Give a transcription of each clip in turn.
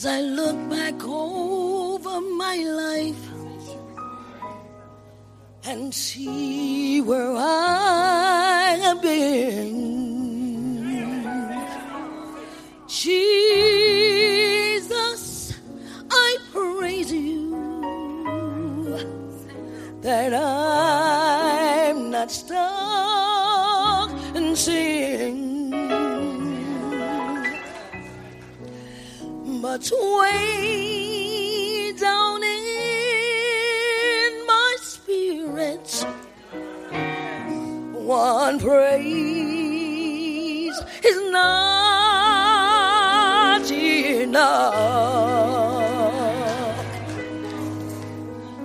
As I look back over my life and see where I have been, Way down in my spirit, one praise is not enough.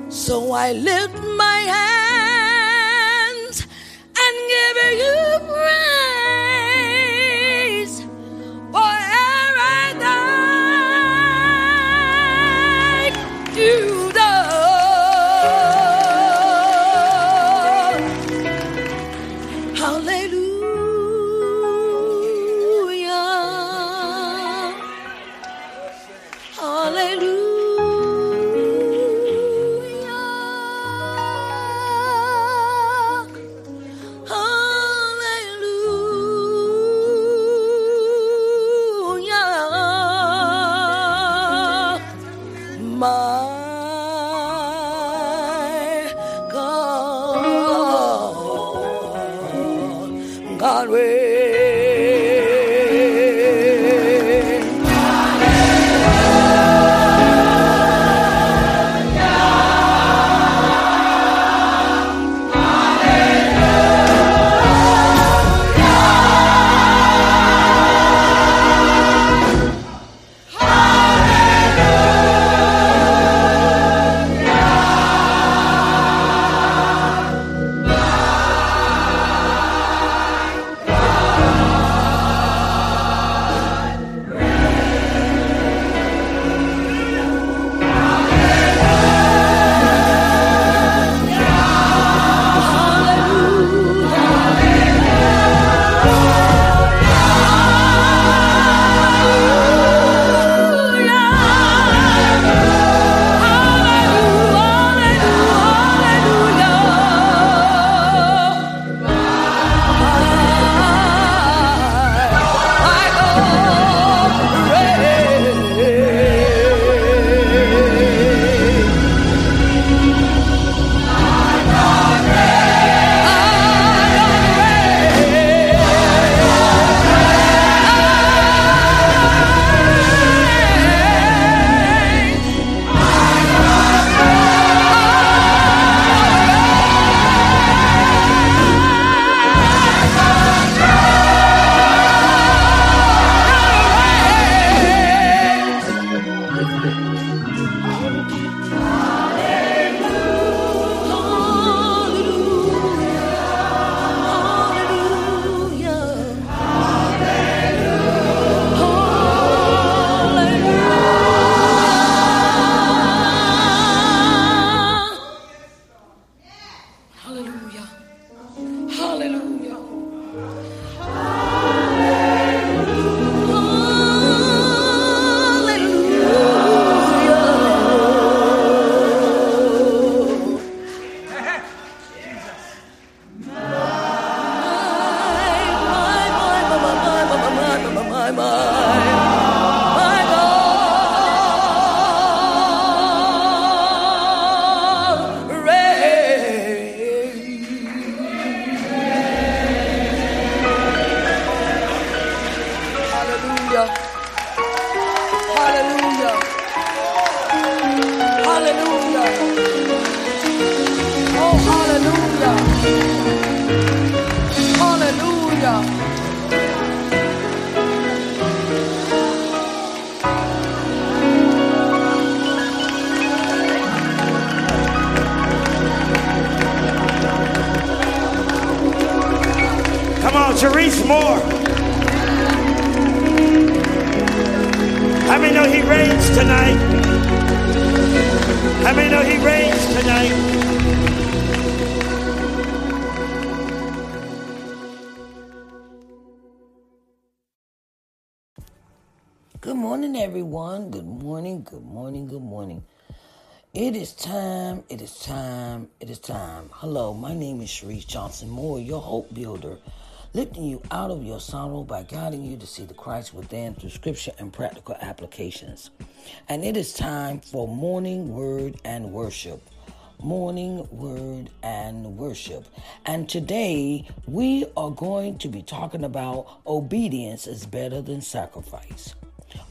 So I lift my hands and give you onward. Therese Moore. How many know he reigns tonight? How many know he reigns tonight? Good morning, everyone. Good morning, good morning, good morning. It is time, it is time, it is time. Hello, my name is Sharice Johnson Moore, your hope builder, lifting you out of your sorrow by guiding you to see the Christ within through scripture and practical applications. And it is time for morning word and worship morning word and worship. And today we are going to be talking about obedience is better than sacrifice.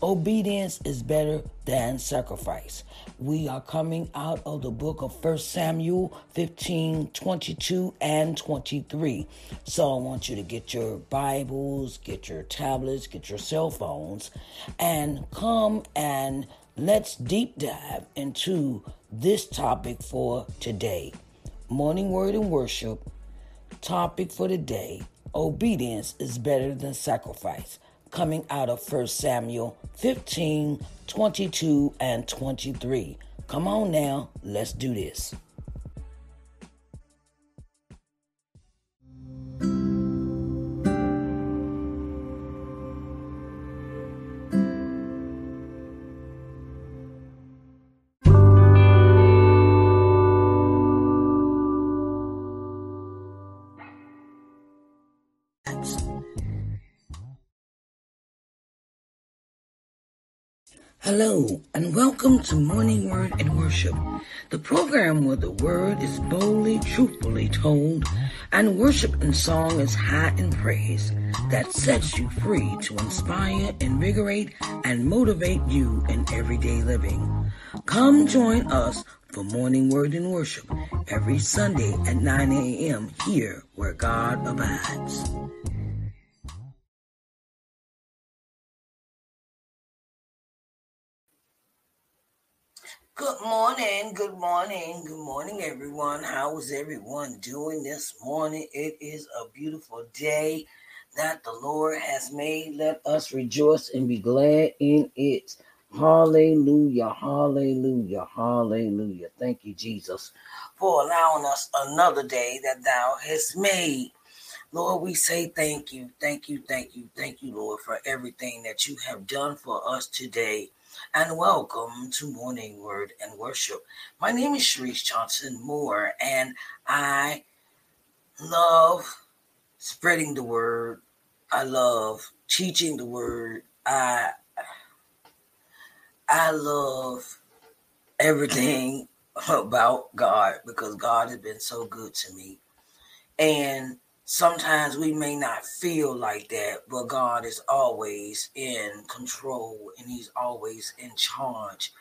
Obedience is better than sacrifice. We are coming out of the book of 1 Samuel 15, 22, and 23. So I want you to get your Bibles, get your tablets, get your cell phones, and come and let's deep dive into this topic for today. Morning word and worship. Topic for today Obedience is better than sacrifice coming out of 1 Samuel 15, 22, and 23. Come on now, let's do this. Hello, and welcome to Morning Word and Worship, the program where the word is boldly, truthfully told, and worship and song is high in praise that sets you free to inspire, invigorate, and motivate you in everyday living. Come join us for Morning Word and Worship every Sunday at 9 a.m. here where God abides. Good morning, good morning, good morning, everyone. How is everyone doing this morning? It is a beautiful day that the Lord has made. Let us rejoice and be glad in it. Hallelujah, hallelujah, hallelujah. Thank you, Jesus, for allowing us another day that thou hast made. Lord, we say thank you, thank you, thank you, thank you, Lord, for everything that you have done for us today and welcome to Morning Word and Worship. My name is Sharice Johnson Moore, and I love spreading the word. I love teaching the word. I I love everything about God because God has been so good to me. And sometimes we may not feel like that, but God is always in control and He's always in charge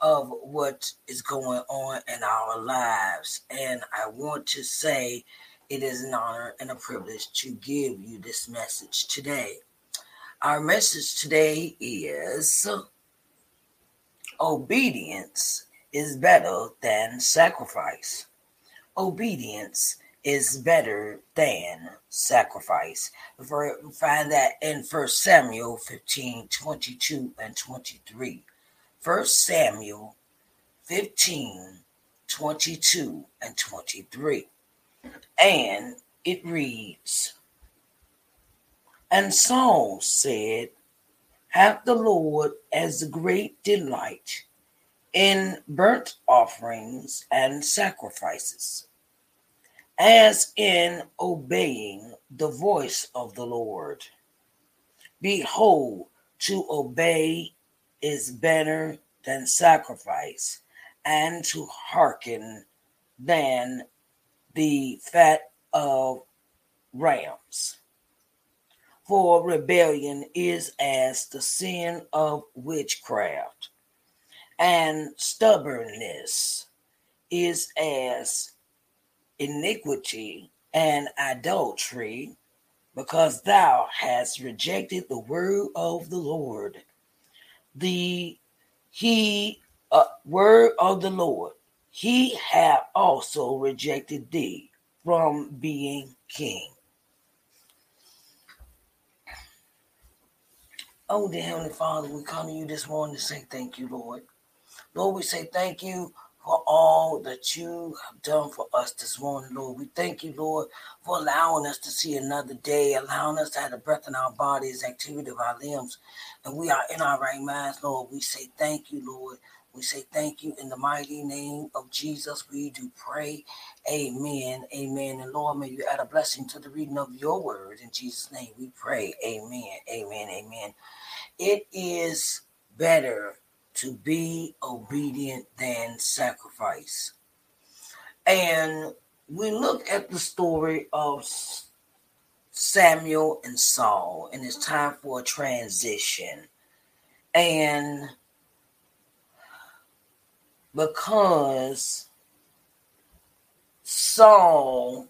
of what is going on in our lives. And I want to say it is an honor and a privilege to give you this message today. Our message today is obedience is better than sacrifice. Obedience is better than sacrifice. We find that in 1 Samuel 15 22 and 23. 1 Samuel 15 22 and 23. And it reads, And Saul said, Have the Lord as a great delight in burnt offerings and sacrifices as in obeying the voice of the Lord. Behold, to obey is better than sacrifice, and to hearken than the fat of rams. For rebellion is as the sin of witchcraft, and stubbornness is as iniquity and adultery, because thou hast rejected the word of the Lord. The he uh, word of the Lord, he have also rejected thee from being king. Oh, dear Heavenly Father, we come to you this morning to say thank you, Lord. Lord, we say thank you for all that you have done for us this morning, Lord. We thank you, Lord, for allowing us to see another day, allowing us to have the breath in our bodies, activity of our limbs, and we are in our right minds, Lord. We say thank you, Lord. We say thank you in the mighty name of Jesus. We do pray. Amen. Amen. And Lord, may you add a blessing to the reading of your word. In Jesus' name we pray. Amen. Amen. Amen. It is better to be obedient than sacrifice. And we look at the story of Samuel and Saul, and it's time for a transition. And because Saul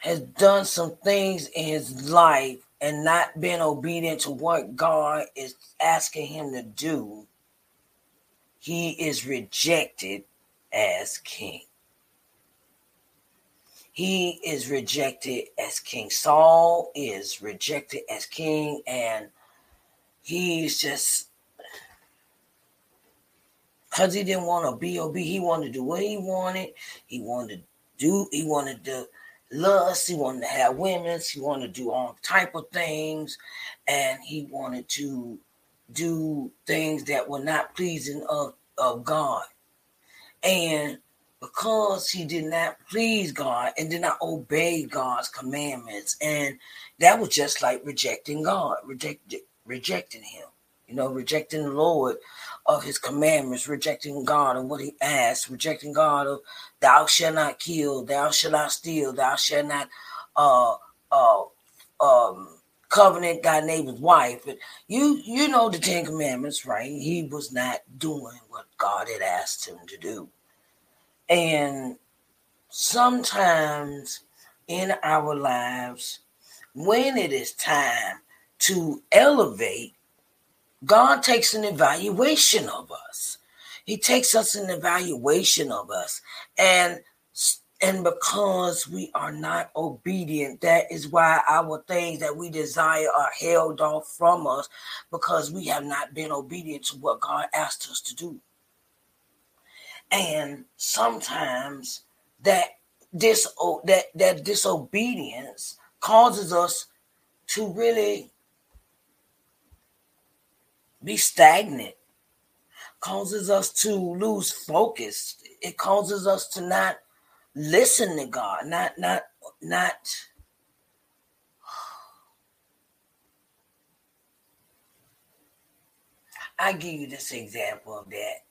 has done some things in his life and not been obedient to what God is asking him to do, he is rejected as king. He is rejected as king. Saul is rejected as king, and he's just because he didn't want to be ob. He wanted to do what he wanted. He wanted to do. He wanted to lust. He wanted to have women. He wanted to do all type of things, and he wanted to do things that were not pleasing of, of God. And because he did not please God and did not obey God's commandments, and that was just like rejecting God, rejecting rejecting him, you know, rejecting the Lord of his commandments, rejecting God and what he asked, rejecting God of thou shalt not kill, thou shalt not steal, thou shalt not uh uh um covenant thy neighbor's wife. And you you know the Ten Commandments, right? He was not doing what God had asked him to do. And sometimes in our lives, when it is time to elevate, God takes an evaluation of us. He takes us an evaluation of us. And and because we are not obedient, that is why our things that we desire are held off from us because we have not been obedient to what God asked us to do. And sometimes that dis that that disobedience causes us to really be stagnant causes us to lose focus it causes us to not listen to god not not not i give you this example of that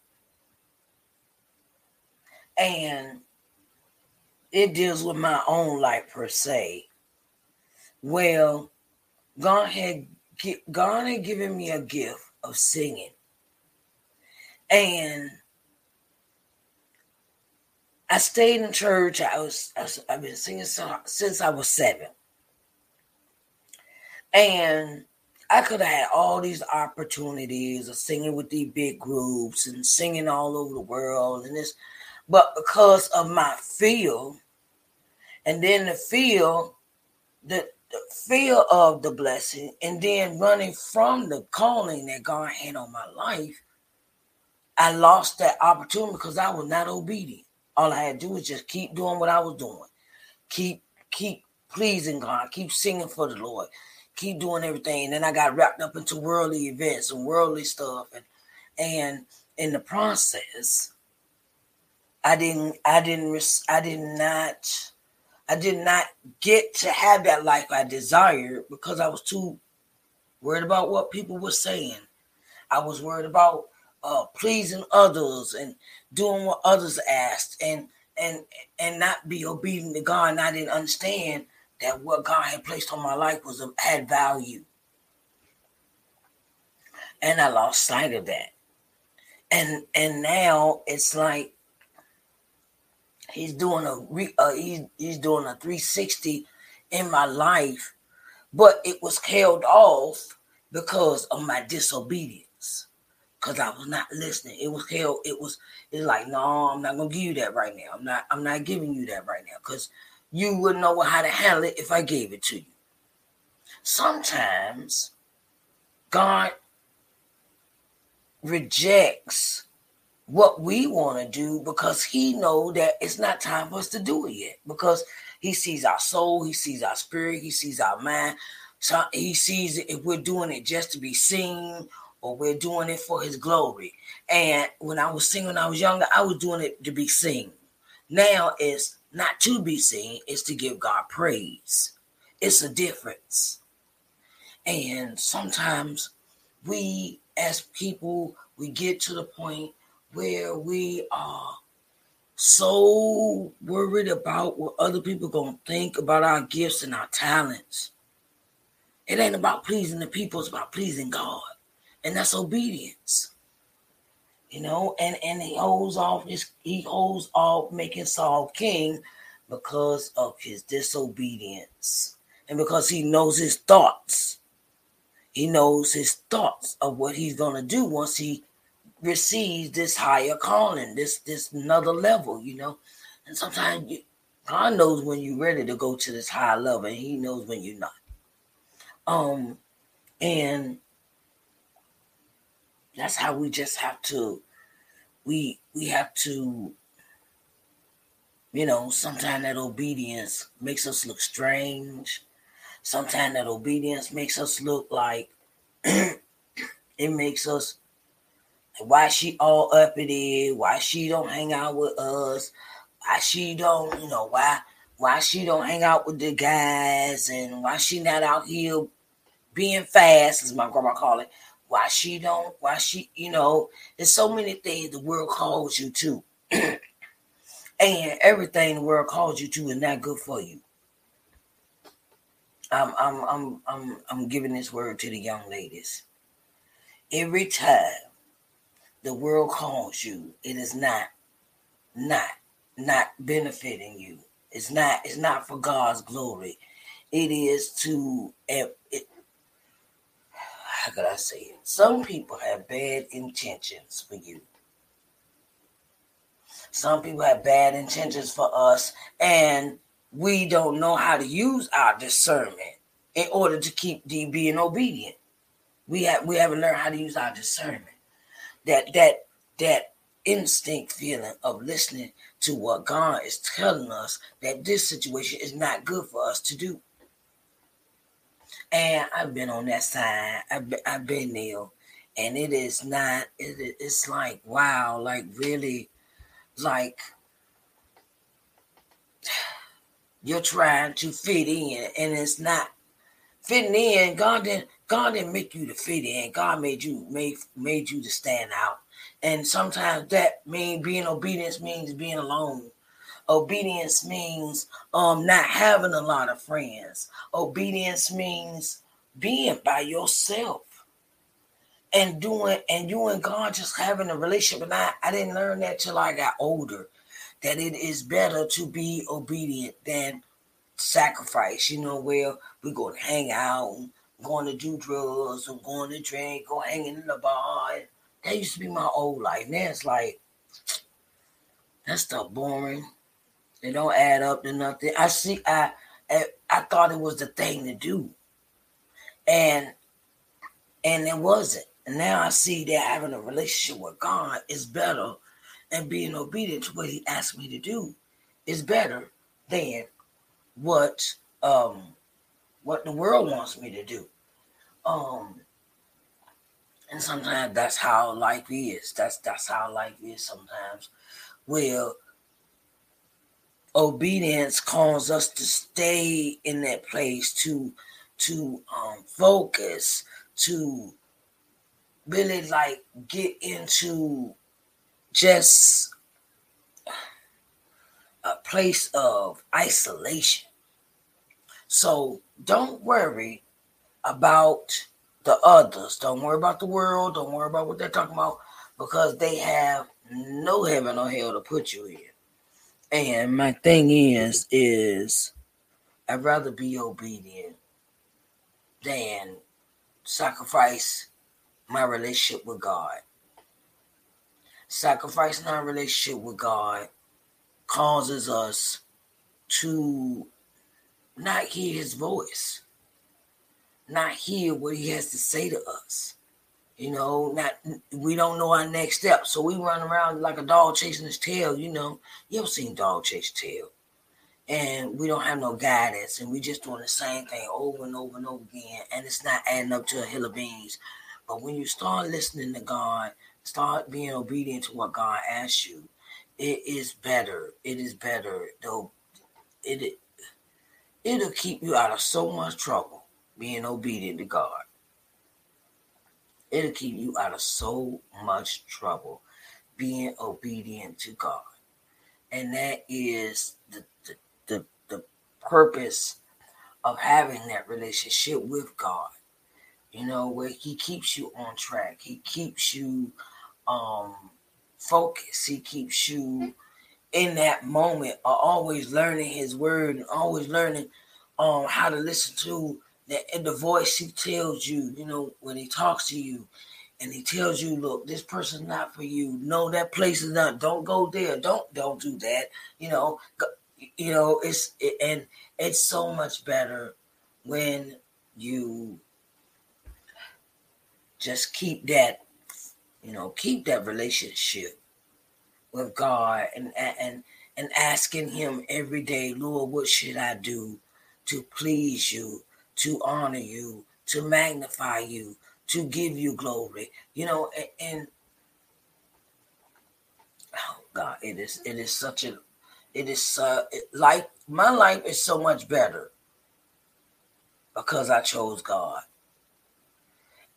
and it deals with my own life per se well god had god had given me a gift of singing. And I stayed in church. I was, I have been singing since I was seven. And I could have had all these opportunities of singing with these big groups and singing all over the world and this, but because of my feel, and then the feel, that the fear of the blessing and then running from the calling that God had on my life, I lost that opportunity because I was not obedient. All I had to do was just keep doing what I was doing. Keep keep pleasing God, keep singing for the Lord, keep doing everything. And then I got wrapped up into worldly events and worldly stuff. And and in the process, I didn't I didn't I did not I did not get to have that life I desired because I was too worried about what people were saying. I was worried about uh, pleasing others and doing what others asked and and and not be obedient to God. And I didn't understand that what God had placed on my life was of, had value. And I lost sight of that. And and now it's like he's doing a re, uh, he's, he's doing a 360 in my life but it was held off because of my disobedience because i was not listening. It was hell. it was it's like no i'm not gonna give you that right now. I'm not i'm not giving you that right now because you wouldn't know how to handle it if i gave it to you. Sometimes god rejects what we want to do because he know that it's not time for us to do it yet because he sees our soul he sees our spirit he sees our mind. So he sees if we're doing it just to be seen or we're doing it for his glory and when i was singing when i was younger i was doing it to be seen now it's not to be seen it's to give god praise it's a difference and sometimes we as people we get to the point where we are so worried about what other people gonna think about our gifts and our talents. It ain't about pleasing the people, it's about pleasing God. And that's obedience. You know, and, and he holds off his he holds off making Saul king because of his disobedience. And because he knows his thoughts. He knows his thoughts of what he's gonna do once he receives this higher calling, this this another level, you know. And sometimes you, God knows when you're ready to go to this higher level, and He knows when you're not. Um, and that's how we just have to. We we have to. You know, sometimes that obedience makes us look strange. Sometimes that obedience makes us look like it makes us why she all up it is, why she don't hang out with us, why she don't, you know, why why she don't hang out with the guys and why she not out here being fast, as my grandma call it. Why she don't, why she, you know, there's so many things the world calls you to. and everything the world calls you to is not good for you. I'm I'm I'm I'm I'm giving this word to the young ladies. Every time the world calls you, it is not, not, not benefiting you. It's not, it's not for God's glory. It is to, it, it, how could I say it? Some people have bad intentions for you. Some people have bad intentions for us, and we don't know how to use our discernment in order to keep being obedient. We have we haven't learned how to use our discernment that that that instinct feeling of listening to what God is telling us that this situation is not good for us to do. And I've been on that side. I've been, I've been there, and it is not. It, it's like wow, like really, like you're trying to fit in, and it's not fitting in. God didn't God didn't make you to fit in. God made you made made you to stand out. And sometimes that mean being obedience means being alone. Obedience means um not having a lot of friends. Obedience means being by yourself and doing and you and God just having a relationship. And I, I didn't learn that till I got older. That it is better to be obedient than sacrifice, you know, where we go to hang out going to do drugs or going to drink or hanging in the bar. That used to be my old life. Now it's like that stuff boring. It don't add up to nothing. I see. I I, I thought it was the thing to do, and and it wasn't. And now I see that having a relationship with God is better, and being obedient to what He asked me to do is better than what um what the world wants me to do. Um, and sometimes that's how life is. That's that's how life is sometimes. Where obedience calls us to stay in that place, to to um, focus, to really like get into just a place of isolation. So don't worry about the others. Don't worry about the world. Don't worry about what they're talking about because they have no heaven or hell to put you in. And my thing is, is I'd rather be obedient than sacrifice my relationship with God. Sacrificing our relationship with God causes us to not hear his voice, not hear what he has to say to us. You know, not we don't know our next step, so we run around like a dog chasing his tail. You know, you ever seen dog chase tail? And we don't have no guidance, and we just doing the same thing over and over and over again, and it's not adding up to a hill of beans. But when you start listening to God, start being obedient to what God asks you, it is better. It is better. Though it it'll keep you out of so much trouble being obedient to God. It'll keep you out of so much trouble being obedient to God. And that is the, the, the, the purpose of having that relationship with God. You know, where He keeps you on track. He keeps you um focused. He keeps you in that moment of always learning his word and always learning um how to listen to the, the voice he tells you, you know, when he talks to you and he tells you, look, this person's not for you. No, that place is not. Don't go there. Don't don't do that. You know, you know, it's it, and it's so much better when you just keep that, you know, keep that relationship with God and and and asking him every day, Lord, what should I do to please you? To honor you, to magnify you, to give you glory. You know, and, and oh God, it is it is such a it is uh my life is so much better because I chose God.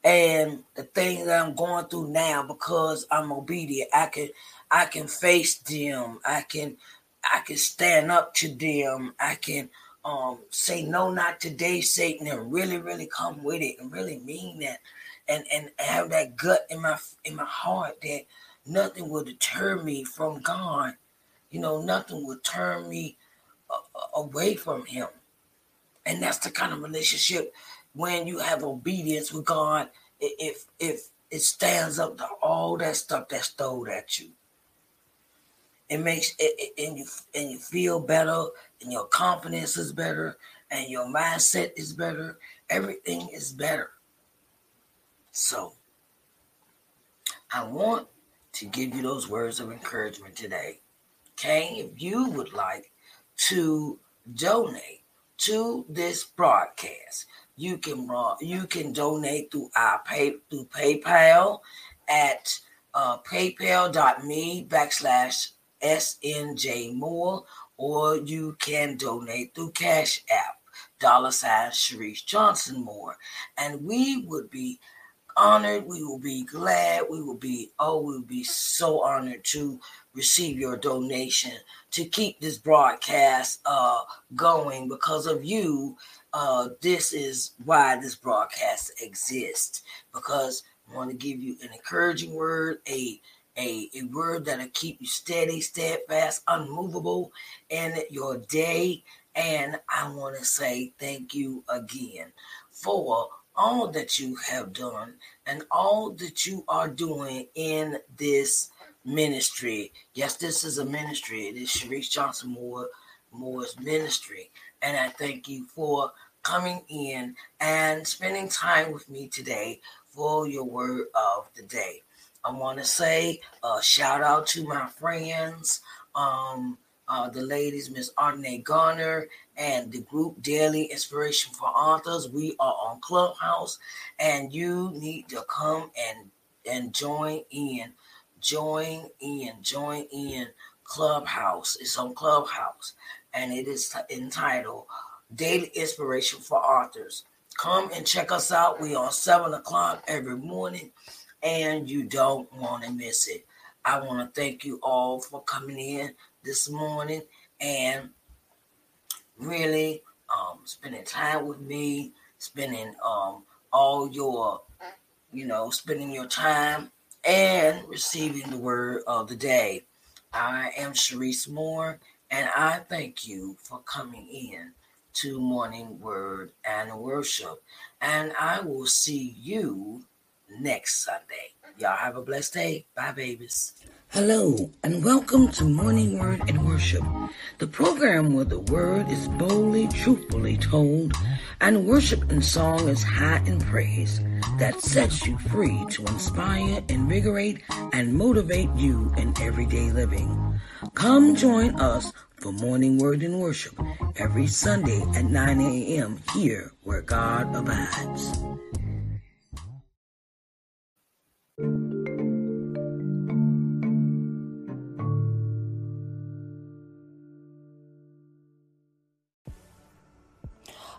And the things that I'm going through now because I'm obedient, I can I can face them. I can I can stand up to them. I can um say no not today satan and really really come with it and really mean that and and have that gut in my in my heart that nothing will deter me from god. You know nothing will turn me uh, away from him. And that's the kind of relationship when you have obedience with god if if it stands up to all that stuff that's thrown at you it makes it, it, and you and you feel better and your confidence is better and your mindset is better. Everything is better. So i want to give you those words of encouragement today. Okay if you would like to donate to this broadcast you can you can donate through our pay through paypal at uh, paypal.me backslash SNJ Moore, or you can donate through Cash App, dollar sign Sharice Johnson Moore. And we would be honored, we will be glad, we will be, oh, we will be so honored to receive your donation to keep this broadcast uh, going because of you. Uh, this is why this broadcast exists because I want to give you an encouraging word, a a, a word that'll keep you steady, steadfast, unmovable in your day. And I want to say thank you again for all that you have done and all that you are doing in this ministry. Yes, this is a ministry. It is Sharice Johnson Moore Moore's ministry. And I thank you for coming in and spending time with me today for your word of the day. I want to say uh, shout out to my friends, um, uh, the ladies, Miss Ardenay Garner and the group Daily Inspiration for Authors. We are on Clubhouse, and you need to come and and join in, join in, join in. Clubhouse. It's on Clubhouse, and it is entitled Daily Inspiration for Authors. Come and check us out. We on seven o'clock every morning and you don't want to miss it. I want to thank you all for coming in this morning and really um, spending time with me, spending um, all your, you know, spending your time and receiving the word of the day. I am Sharice Moore, and I thank you for coming in to Morning Word and Worship. And I will see you next Sunday. Mm-hmm. Y'all have a blessed day. Bye, babies. Hello, and welcome to Morning Word and Worship, the program where the word is boldly, truthfully told, and worship and song is high in praise that sets you free to inspire, invigorate, and motivate you in everyday living. Come join us for Morning Word and Worship every Sunday at 9 a.m. here where God abides.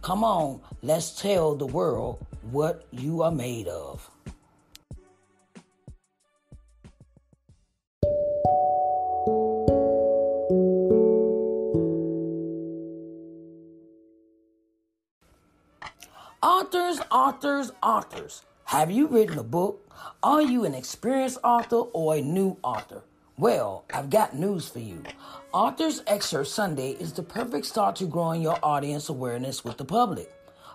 Come on, let's tell the world what you are made of. Authors, authors, authors. Have you written a book? Are you an experienced author or a new author? Well, I've got news for you. Authors Excerpt Sunday is the perfect start to growing your audience awareness with the public.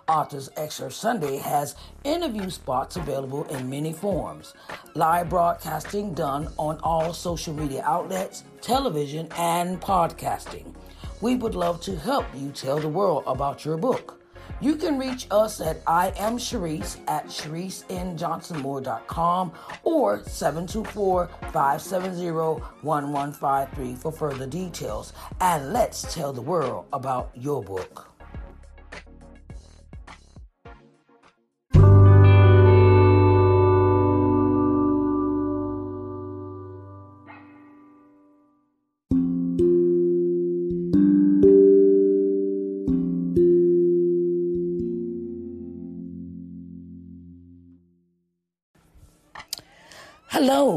Authors Excerpt Sunday has interview spots available in many forms. Live broadcasting done on all social media outlets, television, and podcasting. We would love to help you tell the world about your book. You can reach us at I am Sharice at ShariceNJohnsonMoore.com or 724-570-1153 for further details. And let's tell the world about your book.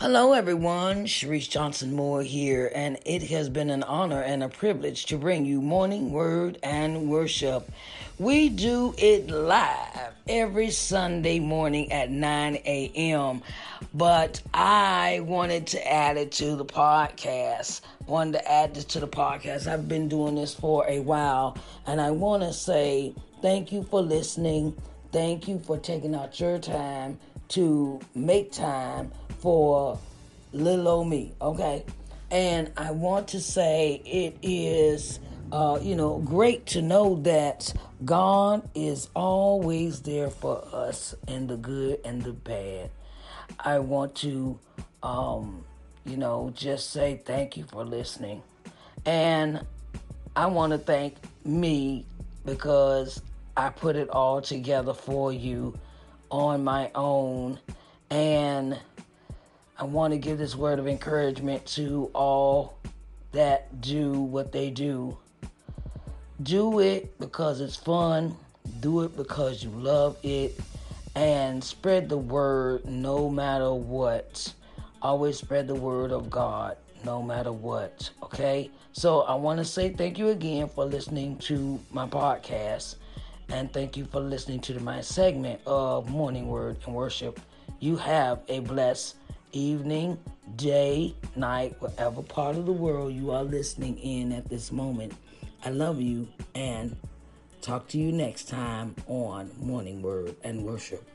Hello, everyone. Sharice Johnson Moore here, and it has been an honor and a privilege to bring you morning word and worship. We do it live every Sunday morning at 9 a.m., but I wanted to add it to the podcast. Wanted to add this to the podcast. I've been doing this for a while, and I want to say thank you for listening. Thank you for taking out your time to make time for little old me, okay? And I want to say it is, uh, you know, great to know that God is always there for us in the good and the bad. I want to, um, you know, just say thank you for listening. And I want to thank me because I put it all together for you on my own. And I want to give this word of encouragement to all that do what they do. Do it because it's fun, do it because you love it, and spread the word no matter what. Always spread the word of God no matter what. Okay? So I want to say thank you again for listening to my podcast. And thank you for listening to my segment of Morning Word and Worship. You have a blessed evening, day, night, whatever part of the world you are listening in at this moment. I love you and talk to you next time on Morning Word and Worship.